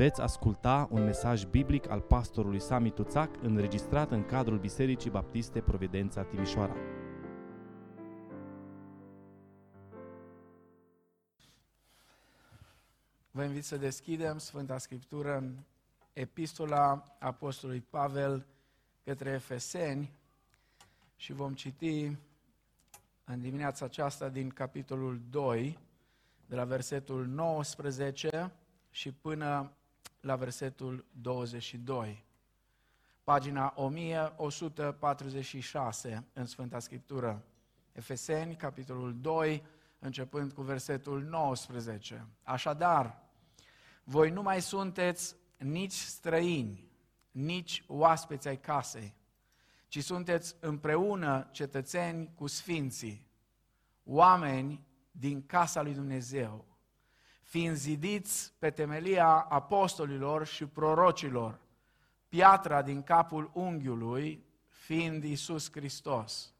Veți asculta un mesaj biblic al pastorului Sami Tuțac înregistrat în cadrul Bisericii Baptiste Providența Timișoara. Vă invit să deschidem Sfânta Scriptură în Epistola Apostolului Pavel către Efeseni și vom citi în dimineața aceasta din capitolul 2, de la versetul 19 și până la versetul 22. Pagina 1146 în Sfânta Scriptură. Efeseni, capitolul 2, începând cu versetul 19. Așadar, voi nu mai sunteți nici străini, nici oaspeți ai casei, ci sunteți împreună cetățeni cu sfinții, oameni din casa lui Dumnezeu, fiind zidiți pe temelia apostolilor și prorocilor, piatra din capul unghiului, fiind Isus Hristos.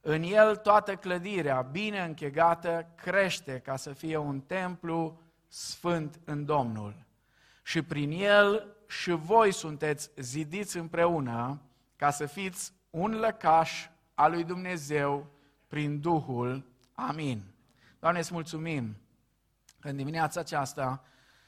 În el toată clădirea, bine închegată, crește ca să fie un templu sfânt în Domnul. Și prin el și voi sunteți zidiți împreună ca să fiți un lăcaș al lui Dumnezeu prin Duhul. Amin. Doamne, îți mulțumim că în dimineața aceasta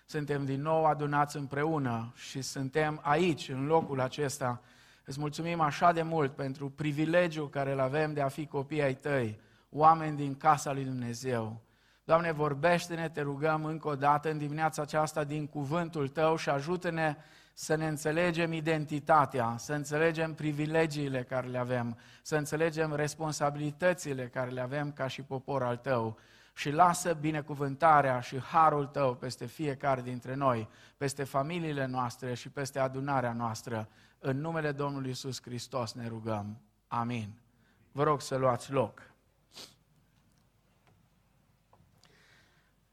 suntem din nou adunați împreună și suntem aici, în locul acesta. Îți mulțumim așa de mult pentru privilegiul care îl avem de a fi copii ai tăi, oameni din casa lui Dumnezeu. Doamne, vorbește-ne, te rugăm încă o dată în dimineața aceasta din cuvântul Tău și ajută-ne să ne înțelegem identitatea, să înțelegem privilegiile care le avem, să înțelegem responsabilitățile care le avem ca și popor al Tău și lasă binecuvântarea și harul Tău peste fiecare dintre noi, peste familiile noastre și peste adunarea noastră. În numele Domnului Isus Hristos ne rugăm. Amin. Vă rog să luați loc.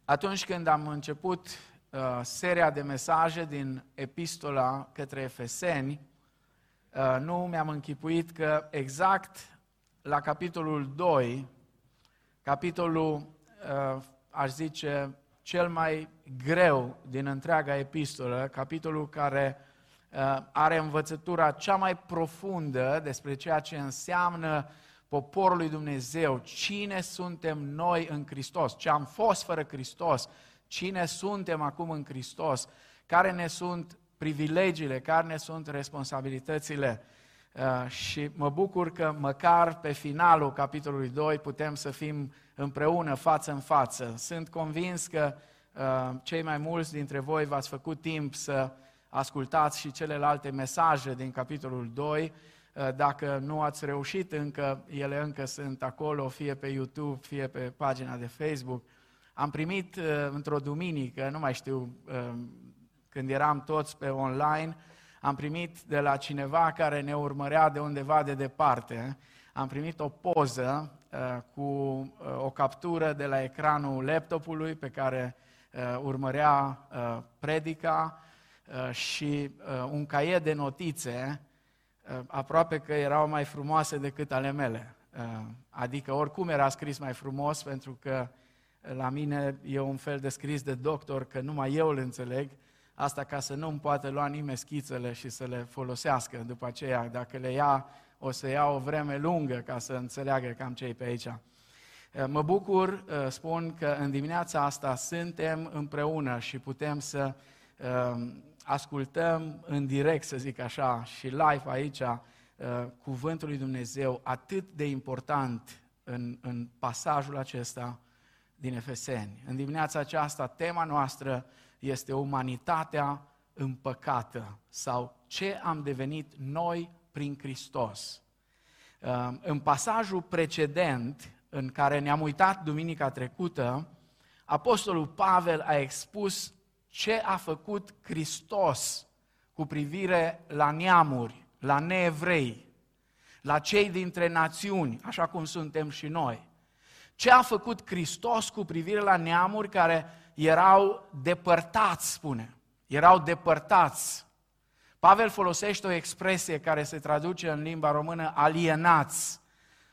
Atunci când am început uh, seria de mesaje din epistola către Efeseni, uh, nu mi-am închipuit că exact la capitolul 2, capitolul, uh, aș zice, cel mai greu din întreaga epistolă, capitolul care uh, are învățătura cea mai profundă despre ceea ce înseamnă poporul lui Dumnezeu, cine suntem noi în Hristos, ce am fost fără Hristos, cine suntem acum în Hristos, care ne sunt privilegiile, care ne sunt responsabilitățile. Uh, și mă bucur că măcar pe finalul capitolului 2 putem să fim împreună, față în față. Sunt convins că uh, cei mai mulți dintre voi v-ați făcut timp să ascultați și celelalte mesaje din capitolul 2 Uh, dacă nu ați reușit încă, ele încă sunt acolo, fie pe YouTube, fie pe pagina de Facebook. Am primit uh, într-o duminică, nu mai știu uh, când eram toți pe online, am primit de la cineva care ne urmărea de undeva de departe, am primit o poză cu o captură de la ecranul laptopului pe care urmărea predica și un caiet de notițe Uh, aproape că erau mai frumoase decât ale mele. Uh, adică oricum era scris mai frumos, pentru că la mine e un fel de scris de doctor, că numai eu îl înțeleg, asta ca să nu-mi poată lua nimeni schițele și să le folosească după aceea. Dacă le ia, o să ia o vreme lungă ca să înțeleagă cam ce pe aici. Uh, mă bucur, spun că în dimineața asta suntem împreună și putem să ascultăm în direct, să zic așa, și live aici, uh, cuvântul lui Dumnezeu atât de important în, în pasajul acesta din Efeseni. În dimineața aceasta, tema noastră este umanitatea împăcată sau ce am devenit noi prin Hristos. Uh, în pasajul precedent, în care ne-am uitat duminica trecută, Apostolul Pavel a expus ce a făcut Hristos cu privire la neamuri, la neevrei, la cei dintre națiuni, așa cum suntem și noi. Ce a făcut Hristos cu privire la neamuri care erau depărtați, spune. Erau depărtați. Pavel folosește o expresie care se traduce în limba română alienați,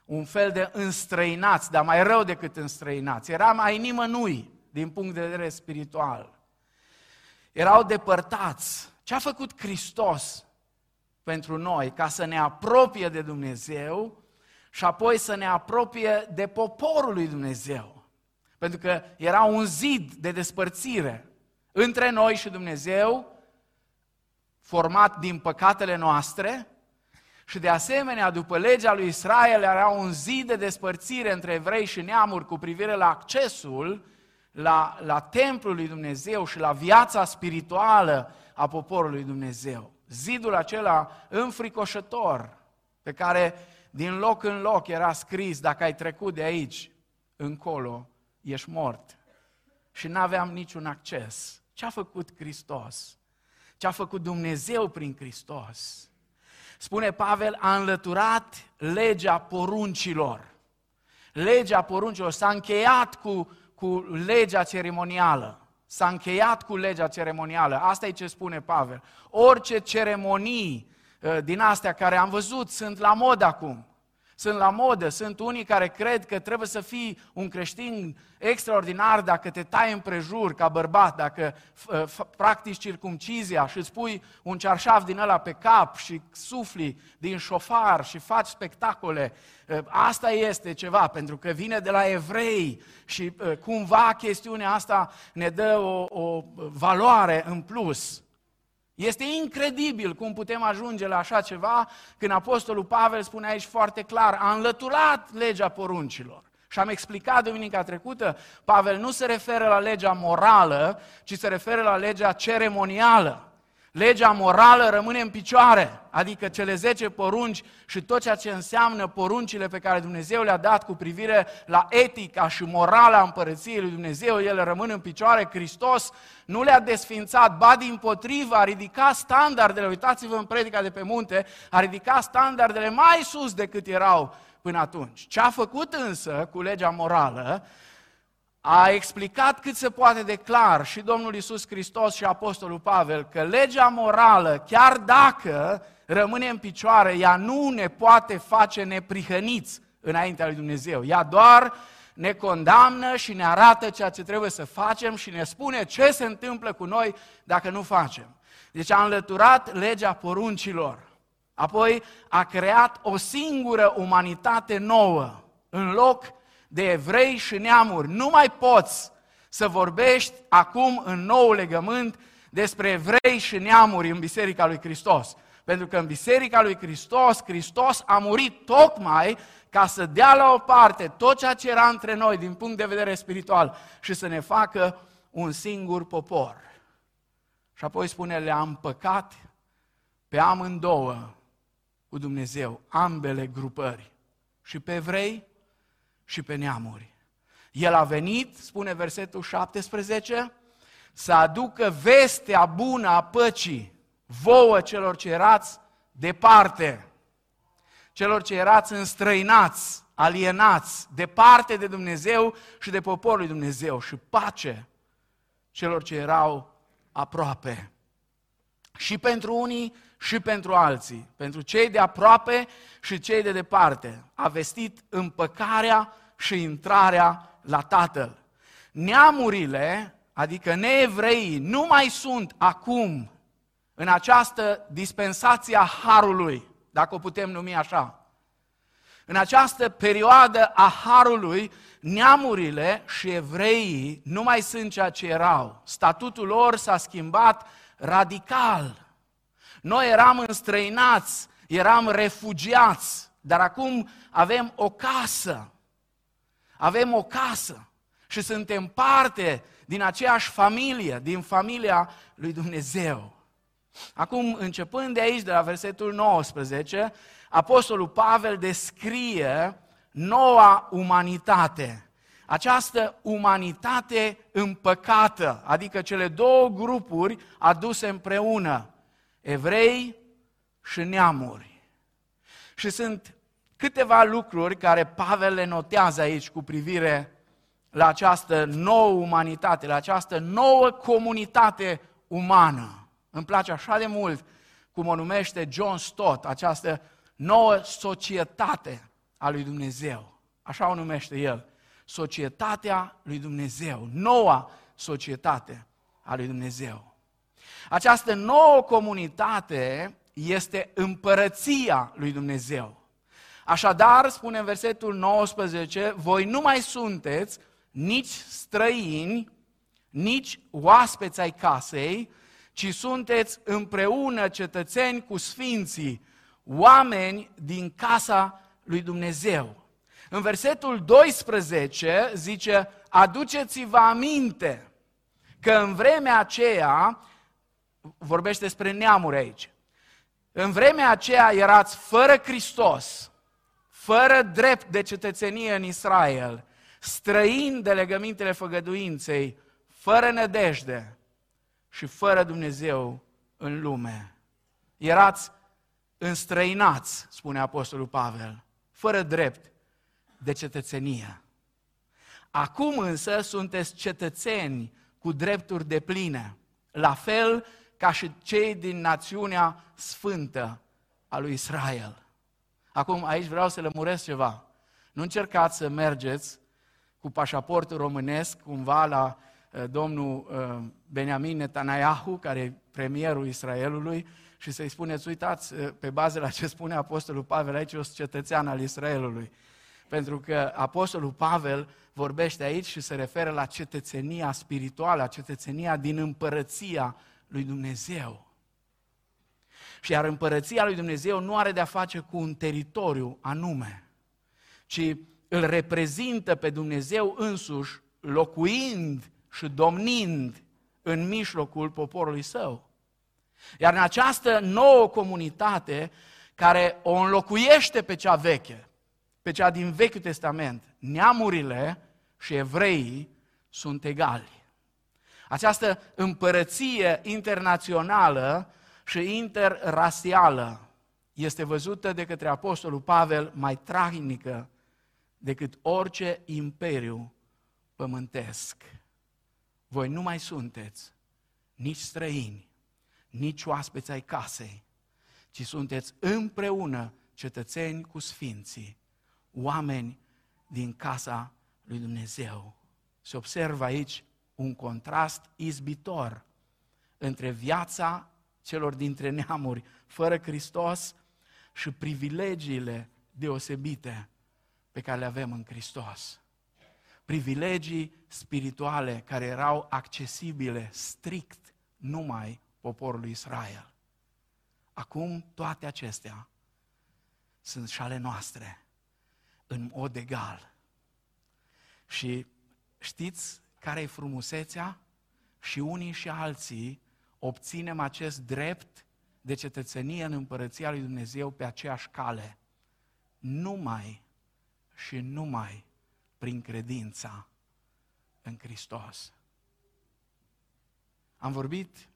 un fel de înstrăinați, dar mai rău decât înstrăinați. Era mai nimănui din punct de vedere spiritual erau depărtați. Ce a făcut Hristos pentru noi ca să ne apropie de Dumnezeu și apoi să ne apropie de poporul lui Dumnezeu? Pentru că era un zid de despărțire între noi și Dumnezeu, format din păcatele noastre, și de asemenea, după legea lui Israel, era un zid de despărțire între evrei și neamuri cu privire la accesul la, la templul lui Dumnezeu și la viața spirituală a poporului Dumnezeu. Zidul acela înfricoșător, pe care din loc în loc era scris, dacă ai trecut de aici încolo, ești mort. Și nu aveam niciun acces. Ce a făcut Hristos? Ce a făcut Dumnezeu prin Hristos? Spune Pavel, a înlăturat legea poruncilor. Legea poruncilor s-a încheiat cu, cu legea ceremonială. S-a încheiat cu legea ceremonială. Asta e ce spune Pavel. Orice ceremonii uh, din astea care am văzut sunt la mod acum sunt la modă, sunt unii care cred că trebuie să fii un creștin extraordinar dacă te tai împrejur ca bărbat, dacă practici circumcizia și îți pui un cearșaf din ăla pe cap și sufli din șofar și faci spectacole. Asta este ceva, pentru că vine de la evrei și cumva chestiunea asta ne dă o, o valoare în plus. Este incredibil cum putem ajunge la așa ceva când Apostolul Pavel spune aici foarte clar, a înlăturat legea poruncilor. Și am explicat duminica trecută, Pavel nu se referă la legea morală, ci se referă la legea ceremonială legea morală rămâne în picioare, adică cele 10 porunci și tot ceea ce înseamnă poruncile pe care Dumnezeu le-a dat cu privire la etica și morala împărăției lui Dumnezeu, ele rămân în picioare. Hristos nu le-a desfințat, ba din potrivă, a ridicat standardele, uitați-vă în predica de pe munte, a ridicat standardele mai sus decât erau până atunci. Ce a făcut însă cu legea morală a explicat cât se poate de clar și Domnul Isus Hristos și Apostolul Pavel că legea morală, chiar dacă rămâne în picioare, ea nu ne poate face neprihăniți înaintea lui Dumnezeu. Ea doar ne condamnă și ne arată ceea ce trebuie să facem și ne spune ce se întâmplă cu noi dacă nu facem. Deci a înlăturat legea poruncilor. Apoi a creat o singură umanitate nouă. În loc de evrei și neamuri. Nu mai poți să vorbești acum în nou legământ despre evrei și neamuri în Biserica lui Hristos. Pentru că în Biserica lui Hristos, Hristos a murit tocmai ca să dea la o parte tot ceea ce era între noi din punct de vedere spiritual și să ne facă un singur popor. Și apoi spune, le-am păcat pe amândouă cu Dumnezeu, ambele grupări, și pe evrei și pe neamuri. El a venit, spune versetul 17, să aducă vestea bună a păcii vouă celor ce erați departe, celor ce erați înstrăinați, alienați, departe de Dumnezeu și de poporul lui Dumnezeu și pace celor ce erau aproape. Și pentru unii și pentru alții, pentru cei de aproape și cei de departe. A vestit împăcarea și intrarea la Tatăl. Neamurile, adică neevreii, nu mai sunt acum în această dispensație a Harului, dacă o putem numi așa. În această perioadă a Harului, neamurile și evreii nu mai sunt ceea ce erau. Statutul lor s-a schimbat radical. Noi eram înstrăinați, eram refugiați, dar acum avem o casă. Avem o casă și suntem parte din aceeași familie, din familia lui Dumnezeu. Acum, începând de aici, de la versetul 19, Apostolul Pavel descrie noua umanitate. Această umanitate împăcată, adică cele două grupuri aduse împreună, evrei și neamuri. Și sunt câteva lucruri care Pavel le notează aici cu privire la această nouă umanitate, la această nouă comunitate umană. Îmi place așa de mult cum o numește John Stott, această nouă societate a lui Dumnezeu. Așa o numește el. Societatea lui Dumnezeu. Noua societate a lui Dumnezeu. Această nouă comunitate este împărăția lui Dumnezeu. Așadar, spune în versetul 19, voi nu mai sunteți nici străini, nici oaspeți ai casei, ci sunteți împreună cetățeni cu sfinții, oameni din casa lui Dumnezeu. În versetul 12 zice, aduceți-vă aminte că în vremea aceea, vorbește despre neamuri aici, în vremea aceea erați fără Hristos, fără drept de cetățenie în Israel, străin de legămintele făgăduinței, fără nădejde și fără Dumnezeu în lume. Erați înstrăinați, spune Apostolul Pavel, fără drept de cetățenie. Acum însă sunteți cetățeni cu drepturi de pline, la fel ca și cei din națiunea sfântă a lui Israel. Acum aici vreau să lămuresc ceva. Nu încercați să mergeți cu pașaportul românesc cumva la uh, domnul uh, Benjamin Netanyahu, care e premierul Israelului, și să-i spuneți, uitați, uh, pe bază la ce spune Apostolul Pavel, aici e o cetățean al Israelului. Pentru că Apostolul Pavel vorbește aici și se referă la cetățenia spirituală, cetățenia din împărăția lui Dumnezeu. Și iar împărăția lui Dumnezeu nu are de-a face cu un teritoriu anume, ci îl reprezintă pe Dumnezeu însuși, locuind și domnind în mijlocul poporului său. Iar în această nouă comunitate care o înlocuiește pe cea veche, pe cea din Vechiul Testament, neamurile și evreii sunt egali. Această împărăție internațională și interrasială este văzută de către Apostolul Pavel mai trahinică decât orice imperiu pământesc. Voi nu mai sunteți nici străini, nici oaspeți ai casei, ci sunteți împreună cetățeni cu sfinții, oameni din casa lui Dumnezeu. Se observă aici un contrast izbitor între viața celor dintre neamuri fără Hristos și privilegiile deosebite pe care le avem în Hristos. Privilegii spirituale care erau accesibile strict numai poporului Israel. Acum toate acestea sunt și ale noastre în mod egal. Și știți care e frumusețea? Și unii și alții obținem acest drept de cetățenie în împărăția lui Dumnezeu pe aceeași cale. Numai și numai prin credința în Hristos. Am vorbit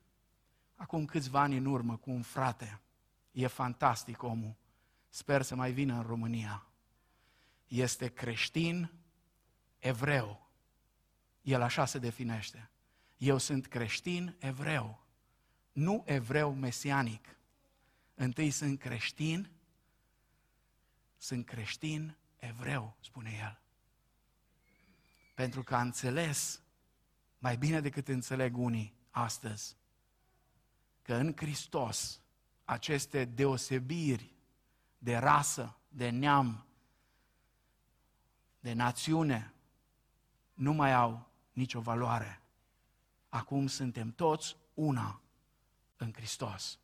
acum câțiva ani în urmă cu un frate. E fantastic omul. Sper să mai vină în România. Este creștin evreu. El așa se definește. Eu sunt creștin evreu nu evreu mesianic. Întâi sunt creștin, sunt creștin evreu, spune el. Pentru că a înțeles, mai bine decât înțeleg unii astăzi, că în Hristos aceste deosebiri de rasă, de neam, de națiune, nu mai au nicio valoare. Acum suntem toți una în Hristos.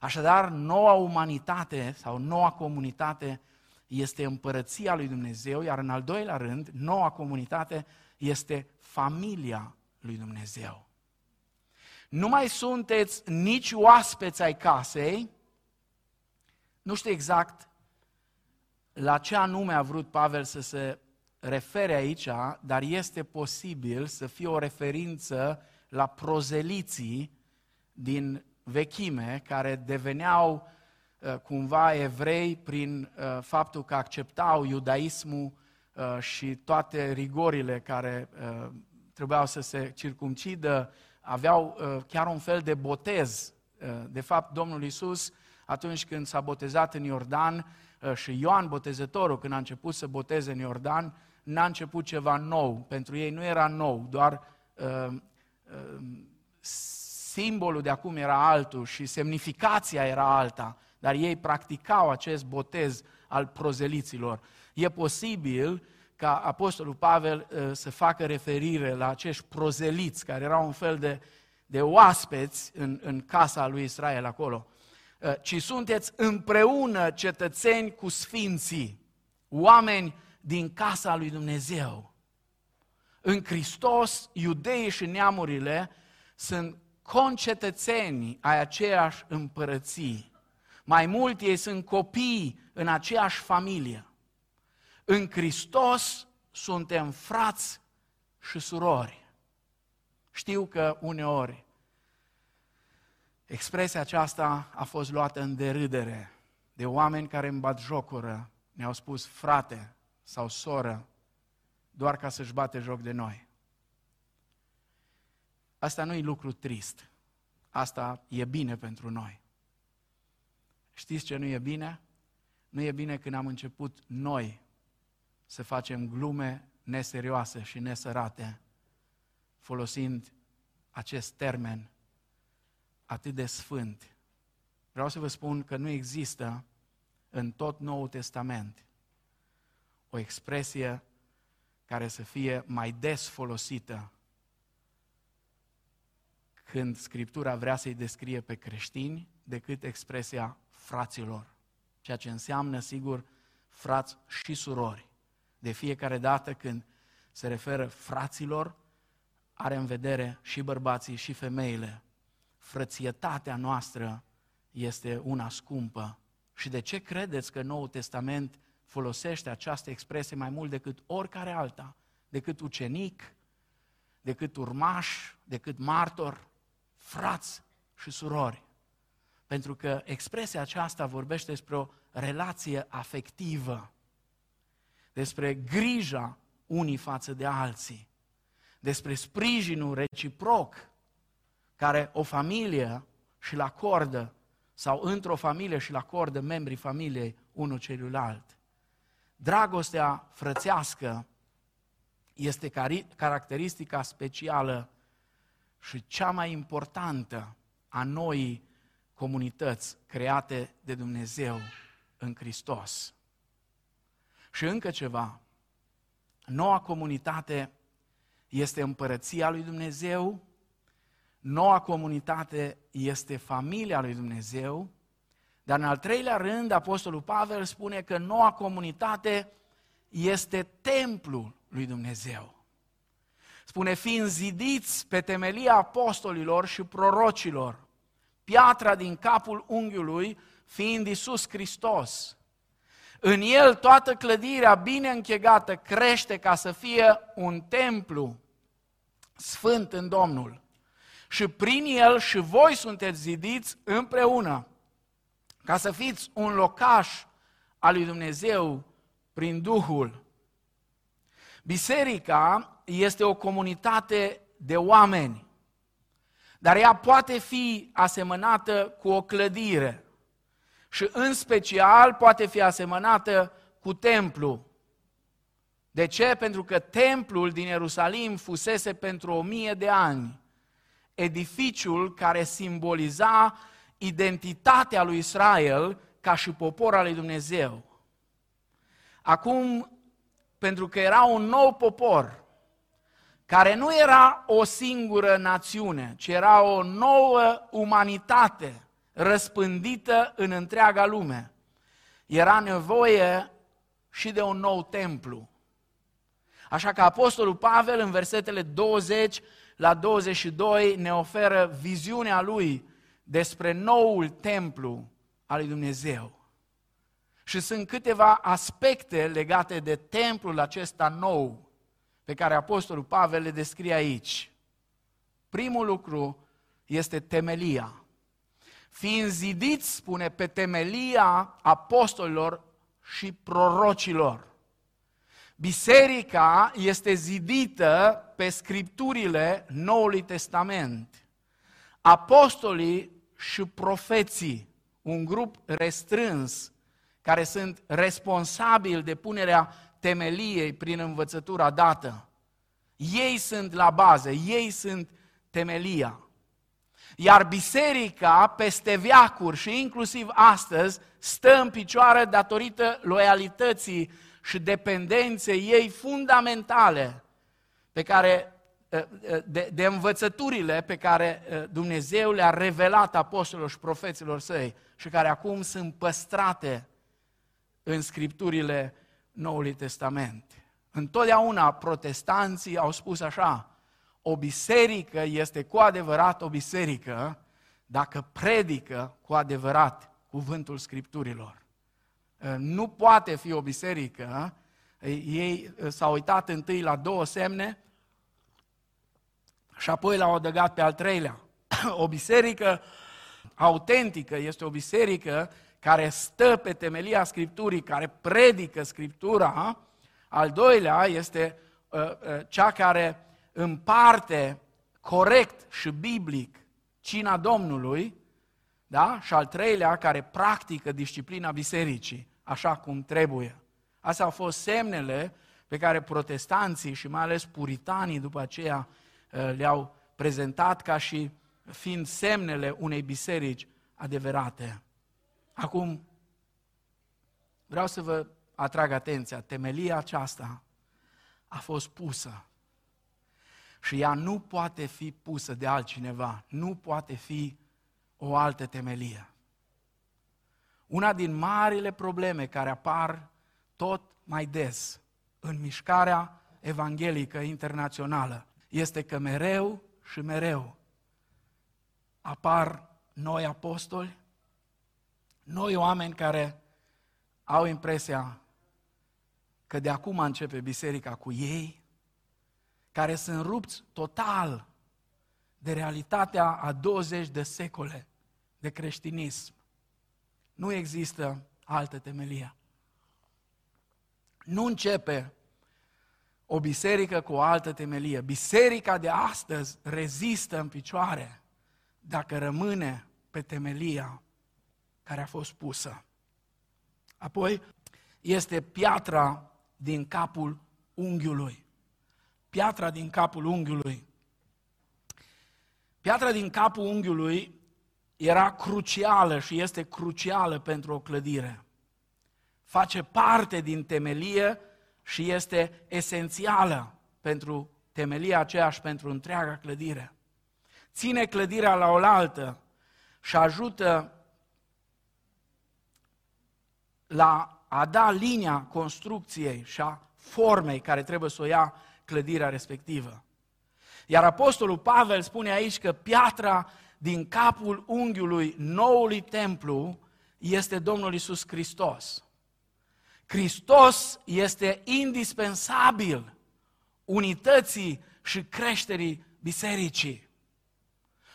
Așadar, noua umanitate sau noua comunitate este împărăția lui Dumnezeu, iar în al doilea rând, noua comunitate este familia lui Dumnezeu. Nu mai sunteți nici oaspeți ai casei, nu știu exact la ce anume a vrut Pavel să se refere aici, dar este posibil să fie o referință la prozeliții din vechime, care deveneau uh, cumva evrei prin uh, faptul că acceptau iudaismul uh, și toate rigorile care trebuiau să se circumcidă, aveau chiar un fel de botez. De fapt, Domnul Isus, atunci când s-a botezat în Iordan și Ioan Botezătorul, când a început să boteze în Iordan, n-a început ceva nou. Pentru ei nu era nou, doar simbolul de acum era altul și semnificația era alta, dar ei practicau acest botez al prozeliților. E posibil ca Apostolul Pavel uh, să facă referire la acești prozeliți, care erau un fel de, de oaspeți în, în casa lui Israel acolo, uh, ci sunteți împreună cetățeni cu sfinții, oameni din casa lui Dumnezeu. În Hristos, iudeii și neamurile sunt concetățeni ai aceeași împărății. Mai mult, ei sunt copii în aceeași familie. În Hristos suntem frați și surori. Știu că uneori expresia aceasta a fost luată în derâdere de oameni care îmi bat jocură, ne-au spus frate sau soră, doar ca să-și bate joc de noi. Asta nu e lucru trist. Asta e bine pentru noi. Știți ce nu e bine? Nu e bine când am început noi să facem glume neserioase și nesărate, folosind acest termen atât de sfânt. Vreau să vă spun că nu există în tot Noul Testament o expresie care să fie mai des folosită când Scriptura vrea să-i descrie pe creștini decât expresia fraților, ceea ce înseamnă, sigur, frați și surori. De fiecare dată când se referă fraților, are în vedere și bărbații și femeile. Frățietatea noastră este una scumpă. Și de ce credeți că Noul Testament folosește această expresie mai mult decât oricare alta? Decât ucenic, decât urmaș, decât martor, frați și surori. Pentru că expresia aceasta vorbește despre o relație afectivă, despre grija unii față de alții, despre sprijinul reciproc care o familie și-l acordă sau într-o familie și-l acordă membrii familiei unul celuilalt. Dragostea frățească este caracteristica specială și cea mai importantă a noii comunități create de Dumnezeu în Hristos. Și încă ceva, noua comunitate este împărăția lui Dumnezeu, noua comunitate este familia lui Dumnezeu, dar în al treilea rând, Apostolul Pavel spune că noua comunitate este templul lui Dumnezeu. Spune, fiind zidiți pe temelia apostolilor și prorocilor, piatra din capul unghiului fiind Isus Hristos. În el toată clădirea bine închegată crește ca să fie un templu sfânt în Domnul. Și prin el și voi sunteți zidiți împreună ca să fiți un locaș al lui Dumnezeu prin Duhul. Biserica este o comunitate de oameni, dar ea poate fi asemănată cu o clădire și în special poate fi asemănată cu templu. De ce? Pentru că templul din Ierusalim fusese pentru o mie de ani edificiul care simboliza identitatea lui Israel ca și popor al lui Dumnezeu. Acum, pentru că era un nou popor, care nu era o singură națiune, ci era o nouă umanitate răspândită în întreaga lume. Era nevoie și de un nou templu. Așa că Apostolul Pavel în versetele 20 la 22 ne oferă viziunea lui despre noul templu al lui Dumnezeu. Și sunt câteva aspecte legate de templul acesta nou pe care Apostolul Pavel le descrie aici. Primul lucru este temelia. Fiind zidiți, spune, pe temelia apostolilor și prorocilor. Biserica este zidită pe scripturile Noului Testament. Apostolii și profeții, un grup restrâns, care sunt responsabili de punerea temeliei prin învățătura dată. Ei sunt la bază, ei sunt temelia. Iar biserica, peste viacuri și inclusiv astăzi, stă în picioare datorită loialității și dependenței ei fundamentale pe care, ă, ă, de, de învățăturile pe care ă, Dumnezeu le-a revelat apostolilor și profeților săi și care acum sunt păstrate în scripturile Noului Testament. Întotdeauna protestanții au spus așa, o biserică este cu adevărat o biserică dacă predică cu adevărat cuvântul Scripturilor. Nu poate fi o biserică, ei s-au uitat întâi la două semne și apoi l-au adăugat pe al treilea. O biserică autentică este o biserică care stă pe temelia Scripturii, care predică Scriptura. Al doilea este uh, uh, cea care împarte corect și biblic cina Domnului, da? și al treilea care practică disciplina bisericii, așa cum trebuie. Astea au fost semnele pe care protestanții și mai ales puritanii după aceea uh, le-au prezentat ca și fiind semnele unei biserici adevărate. Acum, vreau să vă atrag atenția, temelia aceasta a fost pusă și ea nu poate fi pusă de altcineva, nu poate fi o altă temelie. Una din marile probleme care apar tot mai des în mișcarea evanghelică internațională este că mereu și mereu apar noi apostoli, noi oameni care au impresia că de acum începe biserica cu ei, care sunt rupți total de realitatea a 20 de secole de creștinism. Nu există altă temelie. Nu începe o biserică cu o altă temelie. Biserica de astăzi rezistă în picioare dacă rămâne pe temelia care a fost pusă. Apoi este piatra din capul unghiului. Piatra din capul unghiului. Piatra din capul unghiului era crucială și este crucială pentru o clădire. Face parte din temelie și este esențială pentru temelia aceea și pentru întreaga clădire. Ține clădirea la oaltă și ajută la a da linia construcției și a formei care trebuie să o ia clădirea respectivă. Iar Apostolul Pavel spune aici că piatra din capul unghiului noului templu este Domnul Isus Hristos. Hristos este indispensabil unității și creșterii bisericii.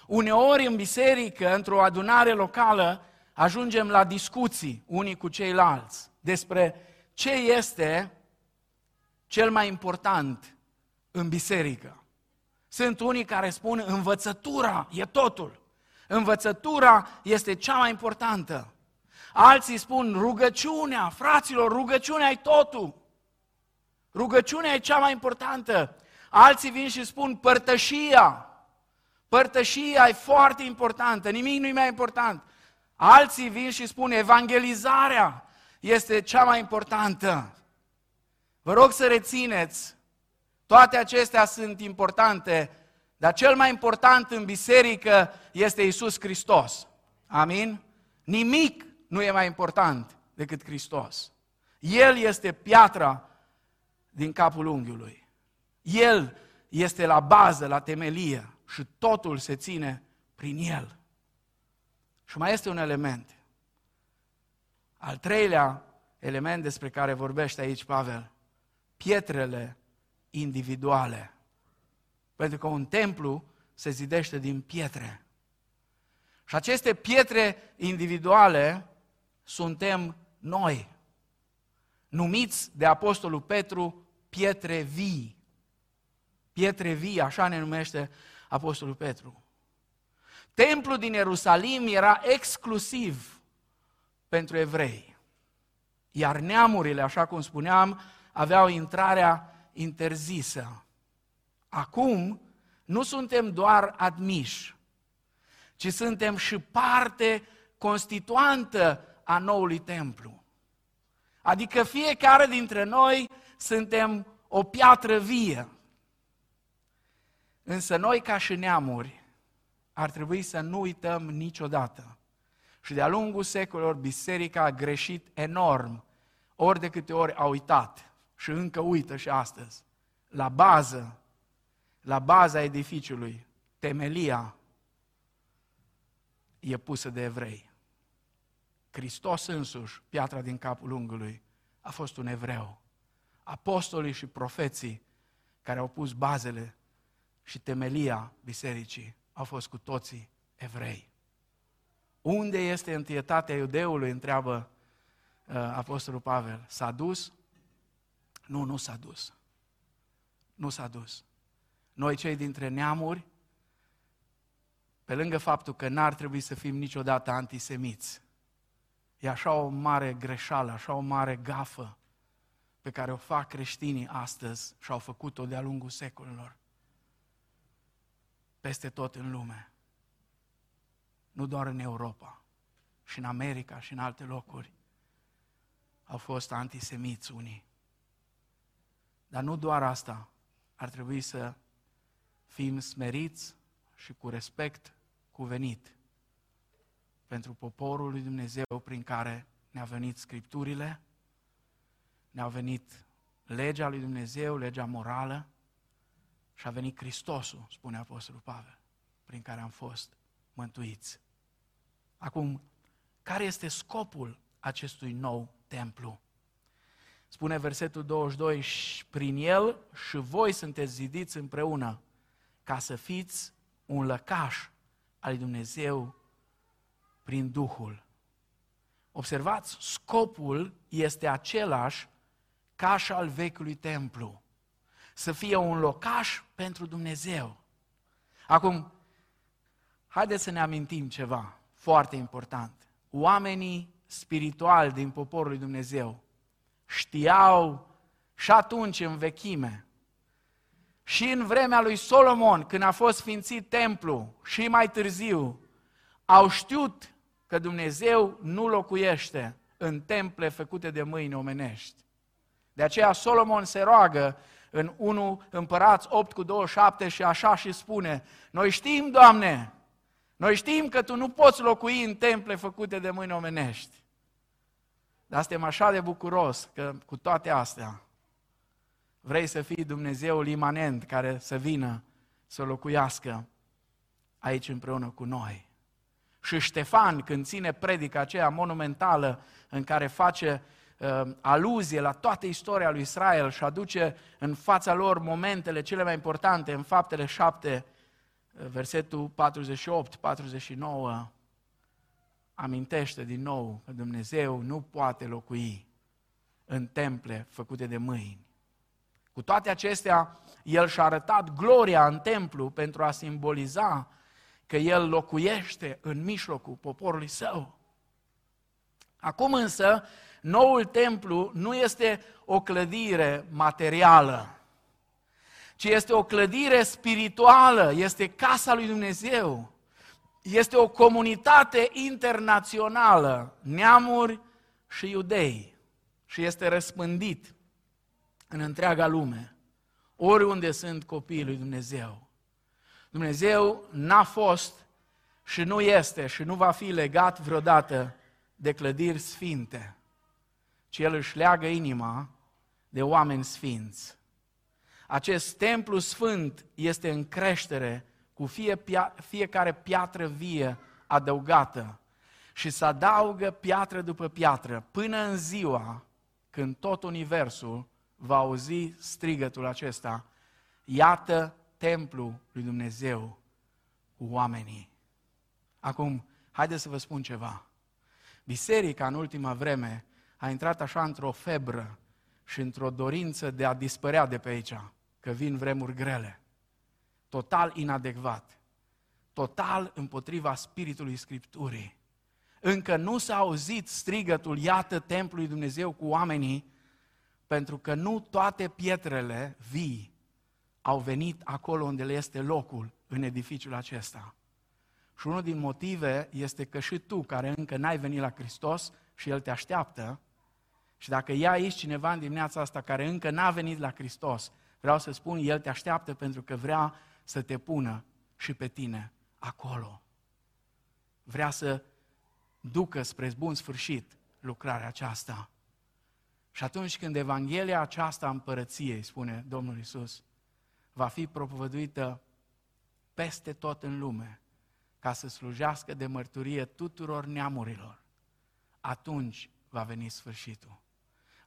Uneori în biserică, într-o adunare locală, ajungem la discuții unii cu ceilalți despre ce este cel mai important în biserică. Sunt unii care spun învățătura e totul. Învățătura este cea mai importantă. Alții spun rugăciunea, fraților, rugăciunea e totul. Rugăciunea e cea mai importantă. Alții vin și spun părtășia. Părtășia e foarte importantă, nimic nu e mai important. Alții vin și spun evangelizarea este cea mai importantă. Vă rog să rețineți, toate acestea sunt importante, dar cel mai important în biserică este Isus Hristos. Amin? Nimic nu e mai important decât Hristos. El este piatra din capul unghiului. El este la bază, la temelie și totul se ține prin El. Și mai este un element. Al treilea element despre care vorbește aici Pavel, pietrele individuale. Pentru că un templu se zidește din pietre. Și aceste pietre individuale suntem noi, numiți de Apostolul Petru pietre vii. Pietre vii, așa ne numește Apostolul Petru. Templul din Ierusalim era exclusiv pentru evrei. Iar neamurile, așa cum spuneam, aveau intrarea interzisă. Acum nu suntem doar admiși, ci suntem și parte constituantă a noului templu. Adică fiecare dintre noi suntem o piatră vie. Însă noi, ca și neamuri, ar trebui să nu uităm niciodată. Și de-a lungul secolelor, biserica a greșit enorm, ori de câte ori a uitat și încă uită și astăzi. La bază, la baza edificiului, temelia e pusă de evrei. Hristos însuși, piatra din capul ungului, a fost un evreu. Apostolii și profeții care au pus bazele și temelia bisericii au fost cu toții evrei. Unde este întâietatea iudeului, întreabă uh, Apostolul Pavel. S-a dus? Nu, nu s-a dus. Nu s-a dus. Noi cei dintre neamuri, pe lângă faptul că n-ar trebui să fim niciodată antisemiți, e așa o mare greșeală, așa o mare gafă pe care o fac creștinii astăzi și au făcut-o de-a lungul secolelor peste tot în lume. Nu doar în Europa, și în America și în alte locuri. Au fost antisemiți unii. Dar nu doar asta. Ar trebui să fim smeriți și cu respect cuvenit pentru poporul lui Dumnezeu prin care ne-a venit Scripturile, ne-a venit legea lui Dumnezeu, legea morală, și a venit Hristosul, spune Apostolul Pavel, prin care am fost mântuiți. Acum, care este scopul acestui nou templu? Spune versetul 22, și prin el și voi sunteți zidiți împreună ca să fiți un lăcaș al lui Dumnezeu prin Duhul. Observați, scopul este același ca și al vechiului templu să fie un locaș pentru Dumnezeu. Acum, haideți să ne amintim ceva foarte important. Oamenii spirituali din poporul lui Dumnezeu știau și atunci în vechime, și în vremea lui Solomon, când a fost sfințit templu, și mai târziu, au știut că Dumnezeu nu locuiește în temple făcute de mâini omenești. De aceea Solomon se roagă în 1 Împărați 8 cu 27 și așa și spune, noi știm, Doamne, noi știm că Tu nu poți locui în temple făcute de mâini omenești. Dar suntem așa de bucuros că cu toate astea vrei să fii Dumnezeul imanent care să vină să locuiască aici împreună cu noi. Și Ștefan, când ține predica aceea monumentală în care face uh, aluzie la toată istoria lui Israel și aduce în fața lor momentele cele mai importante în faptele 7, uh, versetul 48-49, amintește din nou că Dumnezeu nu poate locui în temple făcute de mâini. Cu toate acestea, El și-a arătat gloria în templu pentru a simboliza că El locuiește în mijlocul poporului său. Acum însă, noul templu nu este o clădire materială, ci este o clădire spirituală, este casa lui Dumnezeu. Este o comunitate internațională, neamuri și iudei, și este răspândit în întreaga lume, oriunde sunt copiii lui Dumnezeu. Dumnezeu n-a fost și nu este și nu va fi legat vreodată de clădiri sfinte ci El își leagă inima de oameni sfinți. Acest templu sfânt este în creștere cu fie, fiecare piatră vie adăugată și se adaugă piatră după piatră până în ziua când tot universul va auzi strigătul acesta. Iată templul lui Dumnezeu cu oamenii. Acum, haideți să vă spun ceva. Biserica în ultima vreme a intrat așa într-o febră și într-o dorință de a dispărea de pe aici, că vin vremuri grele. Total inadecvat. Total împotriva Spiritului Scripturii. Încă nu s-a auzit strigătul, iată templul lui Dumnezeu cu oamenii, pentru că nu toate pietrele vii au venit acolo unde le este locul în edificiul acesta. Și unul din motive este că și tu, care încă n-ai venit la Hristos și El te așteaptă, și dacă e aici cineva în dimineața asta care încă n-a venit la Hristos, vreau să spun, El te așteaptă pentru că vrea să te pună și pe tine acolo. Vrea să ducă spre bun sfârșit lucrarea aceasta. Și atunci când Evanghelia aceasta a împărăției, spune Domnul Isus, va fi propovăduită peste tot în lume, ca să slujească de mărturie tuturor neamurilor, atunci va veni sfârșitul.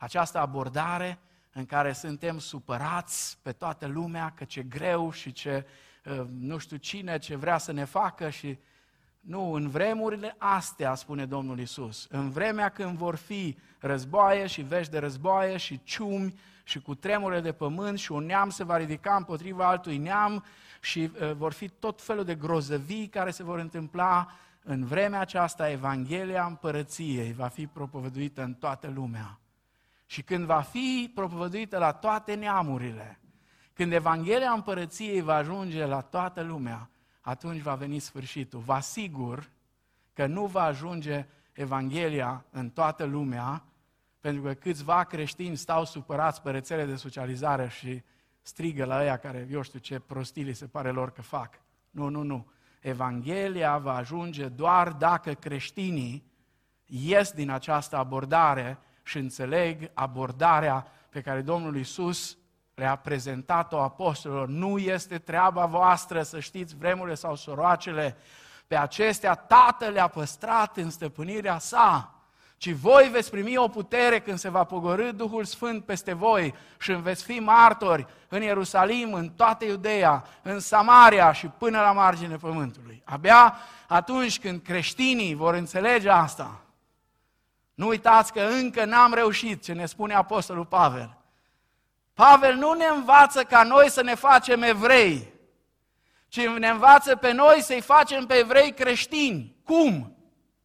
Această abordare în care suntem supărați pe toată lumea că ce greu și ce uh, nu știu cine ce vrea să ne facă și nu, în vremurile astea, spune Domnul Isus, în vremea când vor fi războaie și vești de războaie și ciumi și cu tremurile de pământ și un neam se va ridica împotriva altui neam și uh, vor fi tot felul de grozăvii care se vor întâmpla, în vremea aceasta Evanghelia Împărăției va fi propovăduită în toată lumea. Și când va fi propovăduită la toate neamurile, când Evanghelia Împărăției va ajunge la toată lumea, atunci va veni sfârșitul. Vă asigur că nu va ajunge Evanghelia în toată lumea, pentru că câțiva creștini stau supărați pe rețele de socializare și strigă la ea care, eu știu ce prostii se pare lor că fac. Nu, nu, nu. Evanghelia va ajunge doar dacă creștinii ies din această abordare și înțeleg abordarea pe care Domnul Isus le-a prezentat-o apostolilor. Nu este treaba voastră să știți vremurile sau soroacele. Pe acestea Tatăl le-a păstrat în stăpânirea sa ci voi veți primi o putere când se va pogorâ Duhul Sfânt peste voi și veți fi martori în Ierusalim, în toată Iudeea, în Samaria și până la margine pământului. Abia atunci când creștinii vor înțelege asta, nu uitați că încă n-am reușit ce ne spune Apostolul Pavel. Pavel nu ne învață ca noi să ne facem evrei, ci ne învață pe noi să-i facem pe evrei creștini. Cum?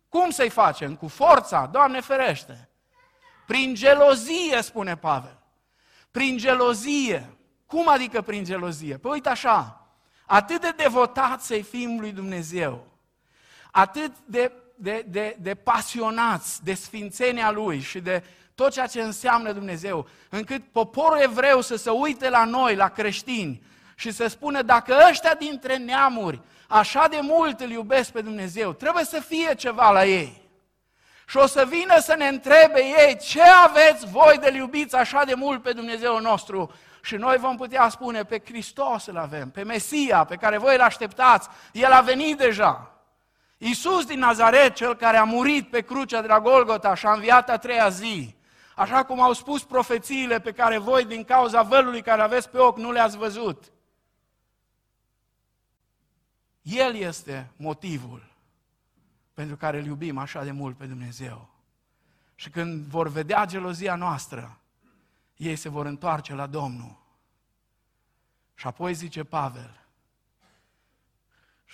Cum să-i facem? Cu forța? Doamne ferește! Prin gelozie, spune Pavel. Prin gelozie. Cum adică prin gelozie? Păi uite așa, atât de devotat să-i fim lui Dumnezeu, atât de, de, de, de pasionați de sfințenia Lui și de tot ceea ce înseamnă Dumnezeu, încât poporul evreu să se uite la noi, la creștini, și să spună dacă ăștia dintre neamuri așa de mult îl iubesc pe Dumnezeu, trebuie să fie ceva la ei. Și o să vină să ne întrebe ei, ce aveți voi de iubiți așa de mult pe Dumnezeu nostru? Și noi vom putea spune, pe Hristos îl avem, pe Mesia, pe care voi îl așteptați, El a venit deja. Iisus din Nazaret, cel care a murit pe crucea de la Golgota și a înviat a treia zi, așa cum au spus profețiile pe care voi, din cauza vălului care aveți pe ochi, nu le-ați văzut. El este motivul pentru care îl iubim așa de mult pe Dumnezeu. Și când vor vedea gelozia noastră, ei se vor întoarce la Domnul. Și apoi zice Pavel,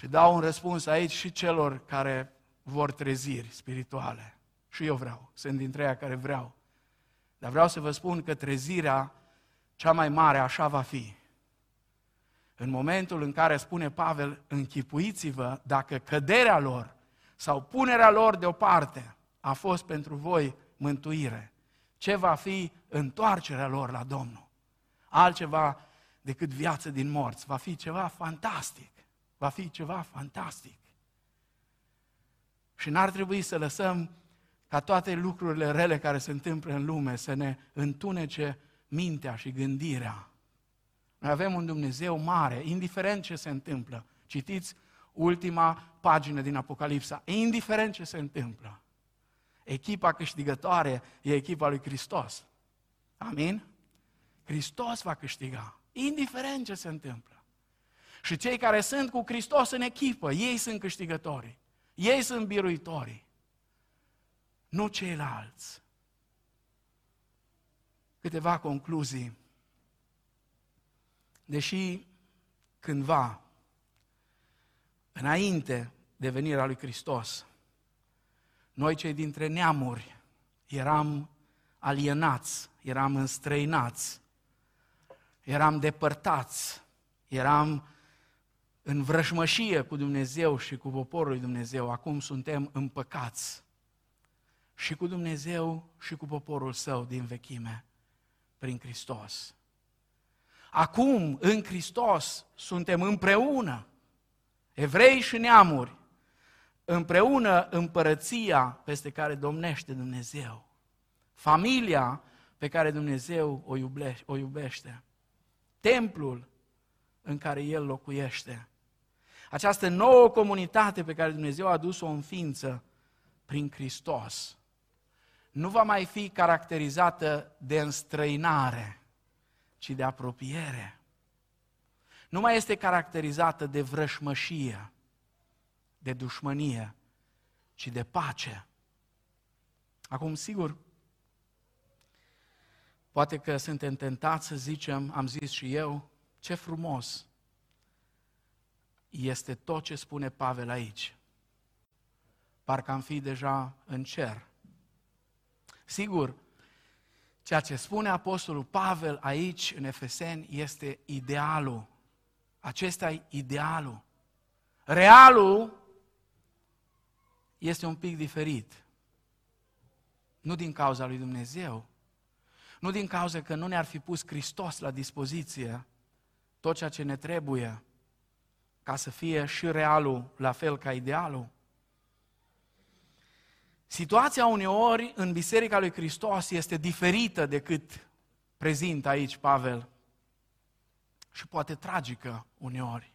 și dau un răspuns aici și celor care vor treziri spirituale. Și eu vreau, sunt dintre ei care vreau. Dar vreau să vă spun că trezirea cea mai mare așa va fi în momentul în care spune Pavel, închipuiți-vă dacă căderea lor sau punerea lor deoparte a fost pentru voi mântuire, ce va fi întoarcerea lor la Domnul? Altceva decât viață din morți. Va fi ceva fantastic. Va fi ceva fantastic. Și n-ar trebui să lăsăm ca toate lucrurile rele care se întâmplă în lume să ne întunece mintea și gândirea noi avem un Dumnezeu mare, indiferent ce se întâmplă. Citiți ultima pagină din Apocalipsa. Indiferent ce se întâmplă. Echipa câștigătoare e echipa lui Hristos. Amin? Hristos va câștiga, indiferent ce se întâmplă. Și cei care sunt cu Hristos în echipă, ei sunt câștigătorii. Ei sunt biruitorii. Nu ceilalți. Câteva concluzii deși cândva, înainte de venirea lui Hristos, noi cei dintre neamuri eram alienați, eram înstrăinați, eram depărtați, eram în vrășmășie cu Dumnezeu și cu poporul lui Dumnezeu. Acum suntem împăcați și cu Dumnezeu și cu poporul său din vechime, prin Hristos. Acum, în Hristos, suntem împreună, evrei și neamuri, împreună împărăția peste care domnește Dumnezeu, familia pe care Dumnezeu o iubește, o iubește templul în care El locuiește. Această nouă comunitate pe care Dumnezeu a adus-o în ființă prin Hristos nu va mai fi caracterizată de înstrăinare, ci de apropiere. Nu mai este caracterizată de vrășmășie, de dușmănie, ci de pace. Acum, sigur, poate că suntem tentați să zicem, am zis și eu, ce frumos este tot ce spune Pavel aici. Parcă am fi deja în cer. Sigur, ceea ce spune Apostolul Pavel aici în Efeseni este idealul. Acesta e idealul. Realul este un pic diferit. Nu din cauza lui Dumnezeu, nu din cauza că nu ne-ar fi pus Hristos la dispoziție tot ceea ce ne trebuie ca să fie și realul la fel ca idealul. Situația uneori în Biserica lui Hristos este diferită decât prezintă aici Pavel și poate tragică uneori.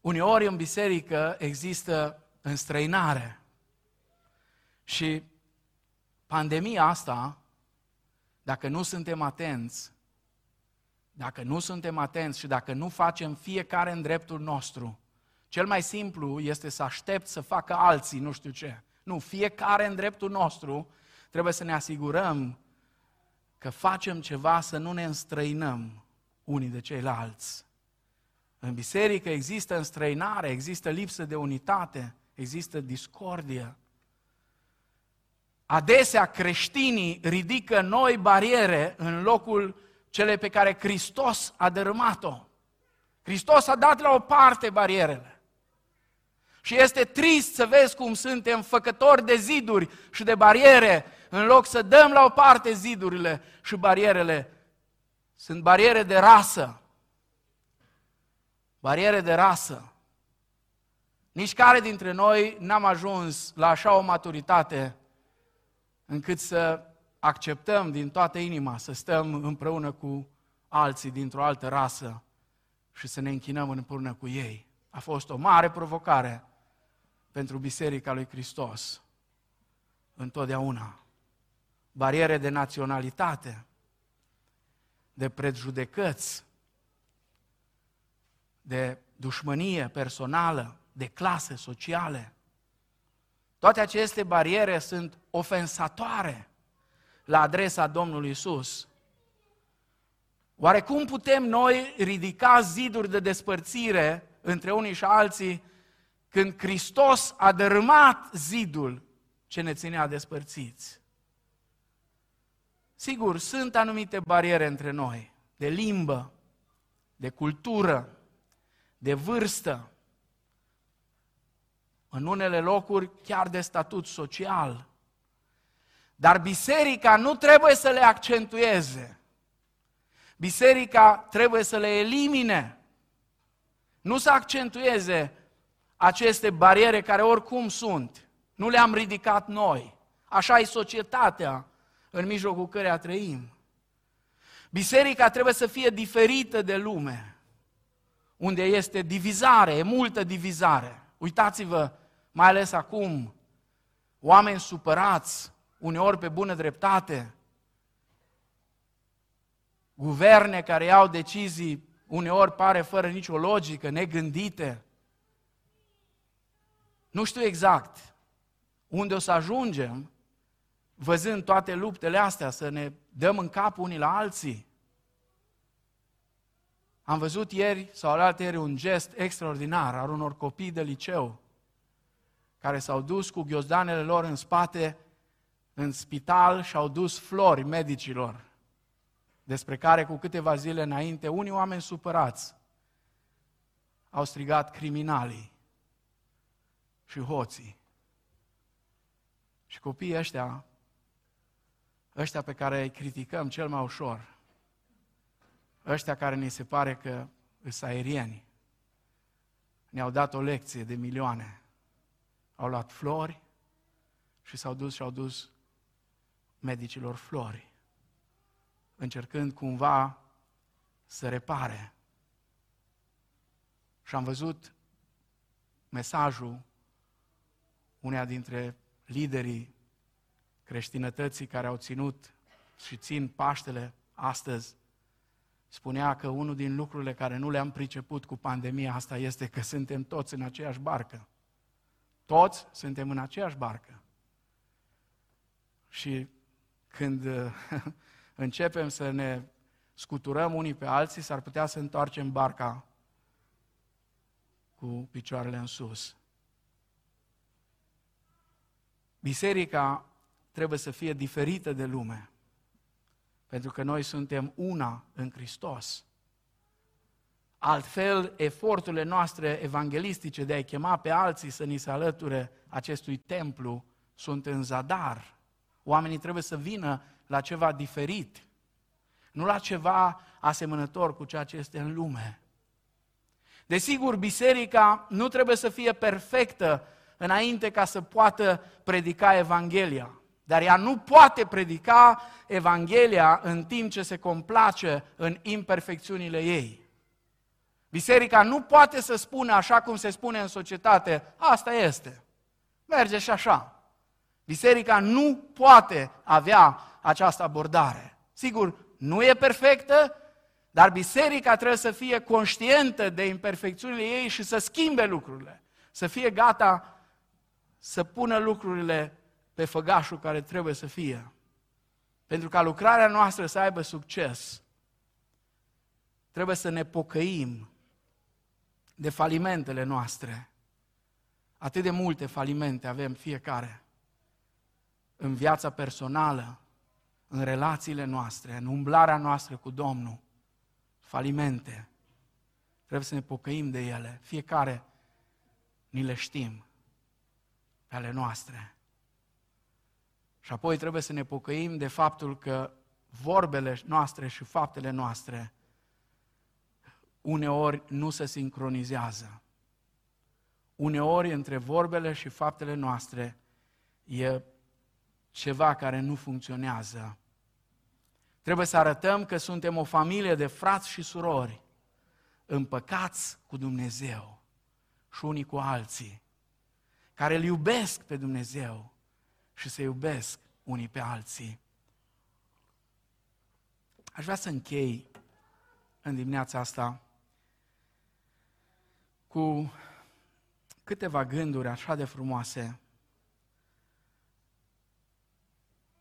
Uneori în biserică există înstrăinare și pandemia asta, dacă nu suntem atenți, dacă nu suntem atenți și dacă nu facem fiecare în dreptul nostru, cel mai simplu este să aștept să facă alții nu știu ce. Nu, fiecare în dreptul nostru trebuie să ne asigurăm că facem ceva să nu ne înstrăinăm unii de ceilalți. În biserică există înstrăinare, există lipsă de unitate, există discordie. Adesea creștinii ridică noi bariere în locul cele pe care Hristos a dărâmat-o. Hristos a dat la o parte barierele. Și este trist să vezi cum suntem făcători de ziduri și de bariere, în loc să dăm la o parte zidurile și barierele. Sunt bariere de rasă. Bariere de rasă. Nici care dintre noi n-am ajuns la așa o maturitate încât să acceptăm din toată inima să stăm împreună cu alții dintr-o altă rasă și să ne închinăm împreună cu ei. A fost o mare provocare pentru Biserica lui Hristos. Întotdeauna. Bariere de naționalitate, de prejudecăți, de dușmănie personală, de clase sociale. Toate aceste bariere sunt ofensatoare la adresa Domnului Isus. Oare cum putem noi ridica ziduri de despărțire între unii și alții când Hristos a dărâmat zidul ce ne ținea despărțiți? Sigur, sunt anumite bariere între noi, de limbă, de cultură, de vârstă, în unele locuri chiar de statut social. Dar biserica nu trebuie să le accentueze. Biserica trebuie să le elimine. Nu să accentueze aceste bariere care oricum sunt. Nu le-am ridicat noi. Așa e societatea în mijlocul căreia trăim. Biserica trebuie să fie diferită de lume, unde este divizare, e multă divizare. Uitați-vă, mai ales acum, oameni supărați, uneori pe bună dreptate, guverne care iau decizii uneori pare fără nicio logică, negândite. Nu știu exact unde o să ajungem, văzând toate luptele astea, să ne dăm în cap unii la alții. Am văzut ieri sau alaltă ieri un gest extraordinar al unor copii de liceu care s-au dus cu ghiozdanele lor în spate în spital și au dus flori medicilor, despre care cu câteva zile înainte unii oameni supărați au strigat criminalii și hoții. Și copiii ăștia, ăștia pe care îi criticăm cel mai ușor, ăștia care ni se pare că sunt aerieni, ne-au dat o lecție de milioane. Au luat flori și s-au dus și au dus medicilor flori, încercând cumva să repare. Și am văzut mesajul uneia dintre liderii creștinătății care au ținut și țin Paștele astăzi, spunea că unul din lucrurile care nu le-am priceput cu pandemia asta este că suntem toți în aceeași barcă. Toți suntem în aceeași barcă. Și când începem să ne scuturăm unii pe alții, s-ar putea să întoarcem barca cu picioarele în sus. Biserica trebuie să fie diferită de lume, pentru că noi suntem una în Hristos. Altfel, eforturile noastre evanghelistice de a-i chema pe alții să ni se alăture acestui templu sunt în zadar. Oamenii trebuie să vină la ceva diferit, nu la ceva asemănător cu ceea ce este în lume. Desigur, biserica nu trebuie să fie perfectă înainte ca să poată predica Evanghelia. Dar ea nu poate predica Evanghelia în timp ce se complace în imperfecțiunile ei. Biserica nu poate să spună așa cum se spune în societate, asta este. Merge și așa. Biserica nu poate avea această abordare. Sigur, nu e perfectă, dar biserica trebuie să fie conștientă de imperfecțiunile ei și să schimbe lucrurile. Să fie gata să pună lucrurile pe făgașul care trebuie să fie. Pentru ca lucrarea noastră să aibă succes, trebuie să ne pocăim de falimentele noastre. Atât de multe falimente avem fiecare în viața personală, în relațiile noastre, în umblarea noastră cu Domnul. Falimente. Trebuie să ne pocăim de ele. Fiecare ni le știm pe ale noastre. Și apoi trebuie să ne pocăim de faptul că vorbele noastre și faptele noastre uneori nu se sincronizează. Uneori între vorbele și faptele noastre e ceva care nu funcționează. Trebuie să arătăm că suntem o familie de frați și surori, împăcați cu Dumnezeu și unii cu alții, care îl iubesc pe Dumnezeu și se iubesc unii pe alții. Aș vrea să închei în dimineața asta cu câteva gânduri așa de frumoase.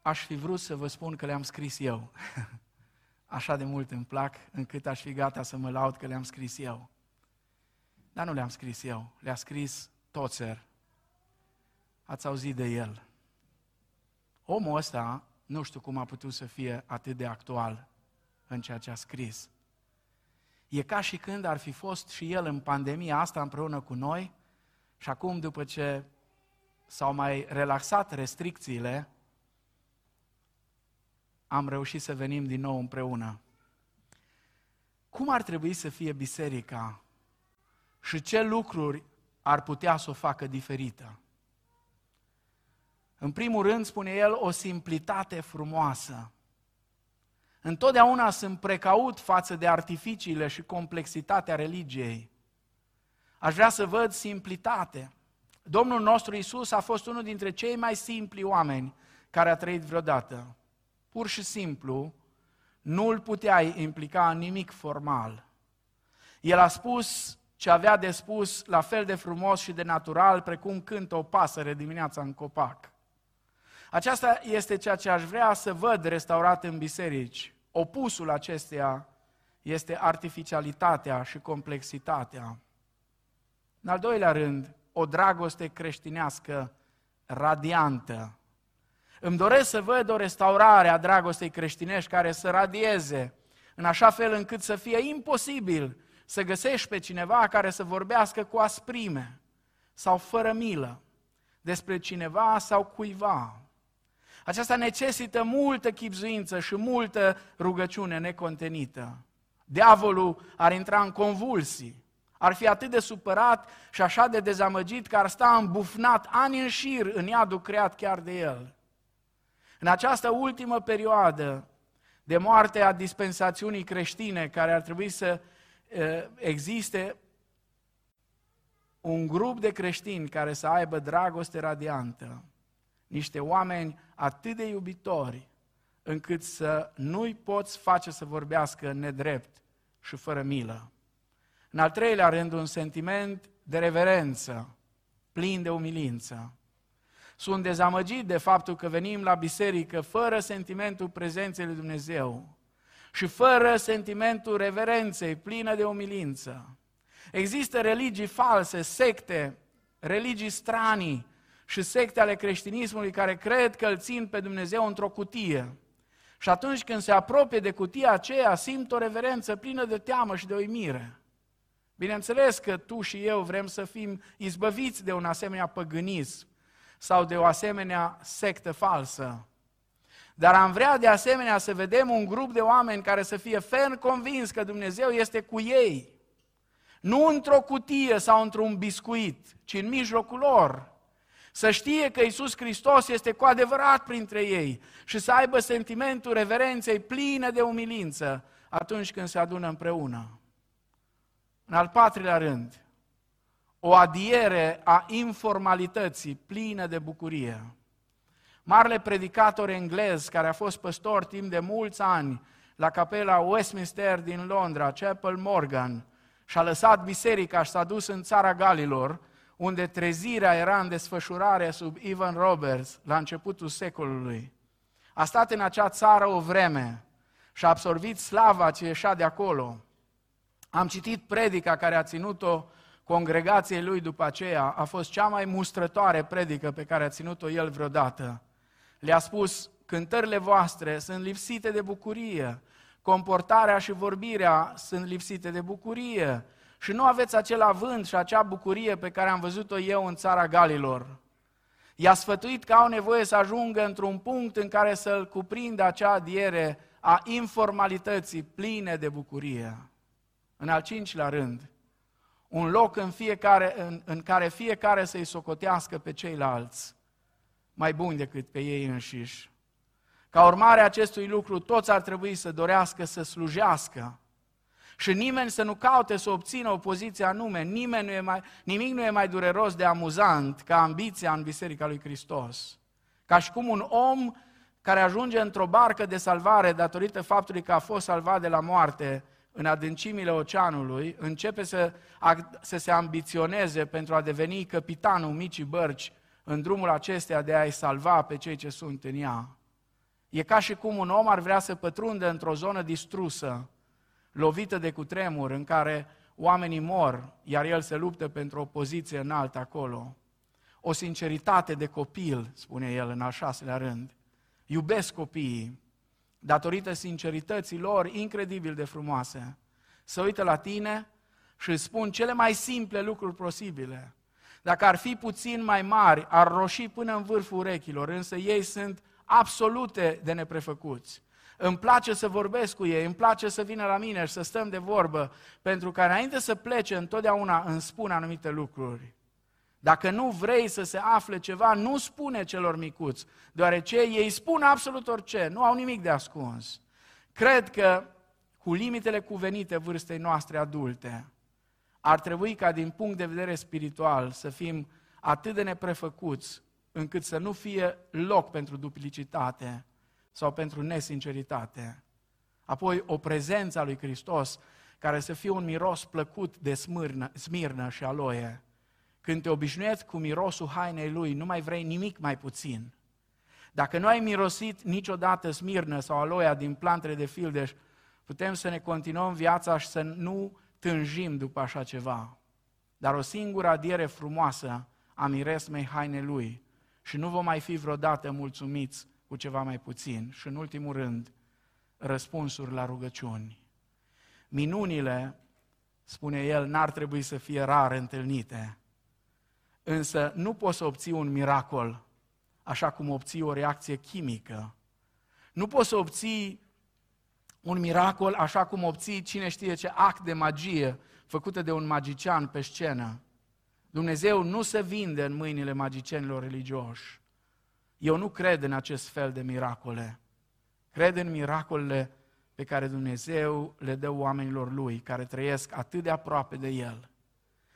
Aș fi vrut să vă spun că le-am scris eu. Așa de mult îmi plac, încât aș fi gata să mă laud că le-am scris eu. Dar nu le-am scris eu, le-a scris Tozer. Ați auzit de el. Omul ăsta, nu știu cum a putut să fie atât de actual în ceea ce a scris. E ca și când ar fi fost și el în pandemia asta împreună cu noi și acum, după ce s-au mai relaxat restricțiile, am reușit să venim din nou împreună. Cum ar trebui să fie biserica și ce lucruri ar putea să o facă diferită? În primul rând, spune el, o simplitate frumoasă. Întotdeauna sunt precaut față de artificiile și complexitatea religiei. Aș vrea să văd simplitate. Domnul nostru Isus a fost unul dintre cei mai simpli oameni care a trăit vreodată. Pur și simplu, nu îl puteai implica în nimic formal. El a spus ce avea de spus la fel de frumos și de natural, precum cântă o pasăre dimineața în copac. Aceasta este ceea ce aș vrea să văd restaurat în biserici. Opusul acesteia este artificialitatea și complexitatea. În al doilea rând, o dragoste creștinească radiantă. Îmi doresc să văd o restaurare a dragostei creștinești care să radieze în așa fel încât să fie imposibil să găsești pe cineva care să vorbească cu asprime sau fără milă despre cineva sau cuiva. Aceasta necesită multă chipzuință și multă rugăciune necontenită. Diavolul ar intra în convulsii, ar fi atât de supărat și așa de dezamăgit că ar sta îmbufnat ani în șir în iadul creat chiar de el. În această ultimă perioadă de moarte a dispensațiunii creștine, care ar trebui să existe un grup de creștini care să aibă dragoste radiantă, niște oameni atât de iubitori, încât să nu-i poți face să vorbească nedrept și fără milă. În al treilea rând, un sentiment de reverență, plin de umilință. Sunt dezamăgit de faptul că venim la biserică fără sentimentul prezenței lui Dumnezeu și fără sentimentul reverenței, plină de umilință. Există religii false, secte, religii stranii și secte ale creștinismului care cred că îl țin pe Dumnezeu într-o cutie. Și atunci când se apropie de cutia aceea, simt o reverență plină de teamă și de uimire. Bineînțeles că tu și eu vrem să fim izbăviți de un asemenea păgânism sau de o asemenea sectă falsă. Dar am vrea de asemenea să vedem un grup de oameni care să fie ferm convins că Dumnezeu este cu ei. Nu într-o cutie sau într-un biscuit, ci în mijlocul lor. Să știe că Isus Hristos este cu adevărat printre ei și să aibă sentimentul reverenței pline de umilință atunci când se adună împreună. În al patrulea rând, o adiere a informalității plină de bucurie. Marele predicator englez, care a fost păstor timp de mulți ani la capela Westminster din Londra, Chapel Morgan, și-a lăsat biserica și s-a dus în țara Galilor, unde trezirea era în desfășurare sub Ivan Roberts la începutul secolului. A stat în acea țară o vreme și a absorbit slava ce ieșea de acolo. Am citit predica care a ținut-o congregației lui după aceea. A fost cea mai mustrătoare predică pe care a ținut-o el vreodată. Le-a spus, cântările voastre sunt lipsite de bucurie, comportarea și vorbirea sunt lipsite de bucurie și nu aveți acel avânt și acea bucurie pe care am văzut-o eu în țara Galilor. I-a sfătuit că au nevoie să ajungă într-un punct în care să-l cuprindă acea adiere a informalității pline de bucurie. În al cincilea rând, un loc în, fiecare, în, în care fiecare să-i socotească pe ceilalți mai buni decât pe ei înșiși. Ca urmare a acestui lucru, toți ar trebui să dorească să slujească și nimeni să nu caute să obțină o poziție anume, nimeni nu e mai, nimic nu e mai dureros de amuzant ca ambiția în Biserica lui Hristos. Ca și cum un om care ajunge într-o barcă de salvare datorită faptului că a fost salvat de la moarte, în adâncimile oceanului, începe să, să se ambiționeze pentru a deveni capitanul micii bărci în drumul acesteia de a-i salva pe cei ce sunt în ea. E ca și cum un om ar vrea să pătrundă într-o zonă distrusă, lovită de cutremur, în care oamenii mor, iar el se luptă pentru o poziție înaltă acolo. O sinceritate de copil, spune el în al șaselea rând. Iubesc copiii, datorită sincerității lor incredibil de frumoase, să uită la tine și îți spun cele mai simple lucruri posibile. Dacă ar fi puțin mai mari, ar roși până în vârful urechilor, însă ei sunt absolute de neprefăcuți. Îmi place să vorbesc cu ei, îmi place să vină la mine și să stăm de vorbă, pentru că înainte să plece, întotdeauna îmi spun anumite lucruri. Dacă nu vrei să se afle ceva, nu spune celor micuți, deoarece ei spun absolut orice, nu au nimic de ascuns. Cred că cu limitele cuvenite vârstei noastre adulte, ar trebui ca din punct de vedere spiritual să fim atât de neprefăcuți încât să nu fie loc pentru duplicitate sau pentru nesinceritate. Apoi o prezență a lui Hristos care să fie un miros plăcut de smârnă, smirnă și aloie când te obișnuiești cu mirosul hainei lui, nu mai vrei nimic mai puțin. Dacă nu ai mirosit niciodată smirnă sau aloia din plantele de fildeș, putem să ne continuăm viața și să nu tânjim după așa ceva. Dar o singură adiere frumoasă a miresmei haine lui și nu vom mai fi vreodată mulțumiți cu ceva mai puțin. Și în ultimul rând, răspunsuri la rugăciuni. Minunile spune el, n-ar trebui să fie rar întâlnite. Însă nu poți să obții un miracol așa cum obții o reacție chimică. Nu poți să obții un miracol așa cum obții cine știe ce act de magie făcută de un magician pe scenă. Dumnezeu nu se vinde în mâinile magicienilor religioși. Eu nu cred în acest fel de miracole. Cred în miracolele pe care Dumnezeu le dă oamenilor Lui, care trăiesc atât de aproape de El,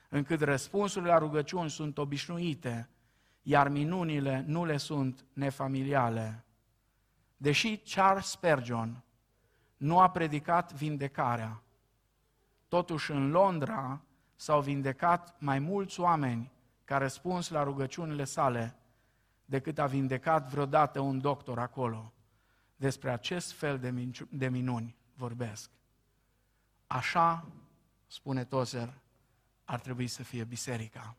încât răspunsurile la rugăciuni sunt obișnuite, iar minunile nu le sunt nefamiliale. Deși Charles Spurgeon nu a predicat vindecarea, totuși în Londra s-au vindecat mai mulți oameni ca răspuns la rugăciunile sale decât a vindecat vreodată un doctor acolo. Despre acest fel de, min- de minuni vorbesc. Așa, spune Tozer, ar trebui să fie biserica.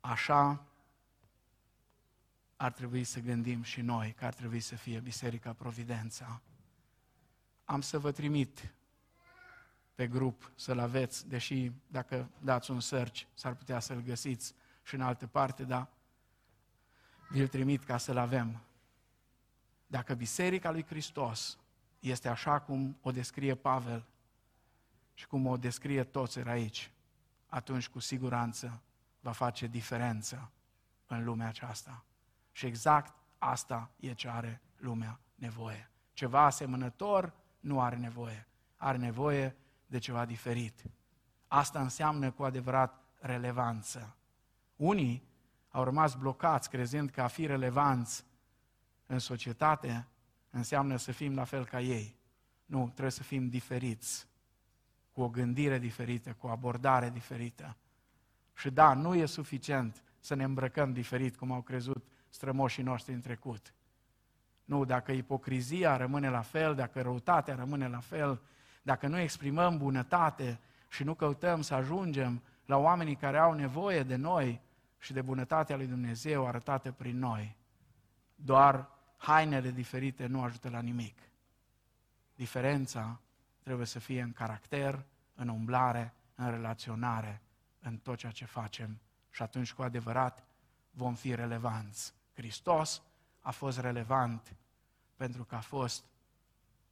Așa ar trebui să gândim și noi că ar trebui să fie Biserica Providența. Am să vă trimit pe grup să-l aveți, deși dacă dați un search s-ar putea să-l găsiți și în altă parte, dar vi-l trimit ca să-l avem. Dacă Biserica lui Hristos este așa cum o descrie Pavel și cum o descrie toți aici, atunci cu siguranță va face diferență în lumea aceasta. Și exact asta e ce are lumea nevoie. Ceva asemănător nu are nevoie. Are nevoie de ceva diferit. Asta înseamnă cu adevărat relevanță. Unii au rămas blocați crezând că a fi relevanți în societate înseamnă să fim la fel ca ei. Nu, trebuie să fim diferiți, cu o gândire diferită, cu o abordare diferită. Și da, nu e suficient să ne îmbrăcăm diferit, cum au crezut strămoșii noștri în trecut. Nu, dacă ipocrizia rămâne la fel, dacă răutatea rămâne la fel, dacă nu exprimăm bunătate și nu căutăm să ajungem la oamenii care au nevoie de noi și de bunătatea lui Dumnezeu arătată prin noi, doar hainele diferite nu ajută la nimic. Diferența trebuie să fie în caracter, în umblare, în relaționare, în tot ceea ce facem și atunci cu adevărat vom fi relevanți. Hristos a fost relevant pentru că a fost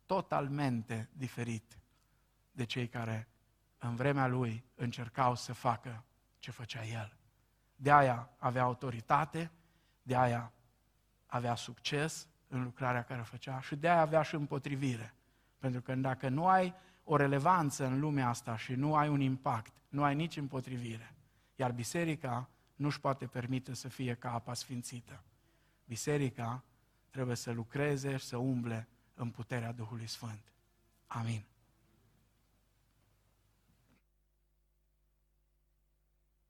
totalmente diferit de cei care în vremea lui încercau să facă ce făcea el. De aia avea autoritate, de aia avea succes în lucrarea care o făcea și de aia avea și împotrivire. Pentru că dacă nu ai o relevanță în lumea asta și nu ai un impact, nu ai nici împotrivire. Iar biserica nu își poate permite să fie ca apa sfințită. Biserica trebuie să lucreze și să umble în puterea Duhului Sfânt. Amin.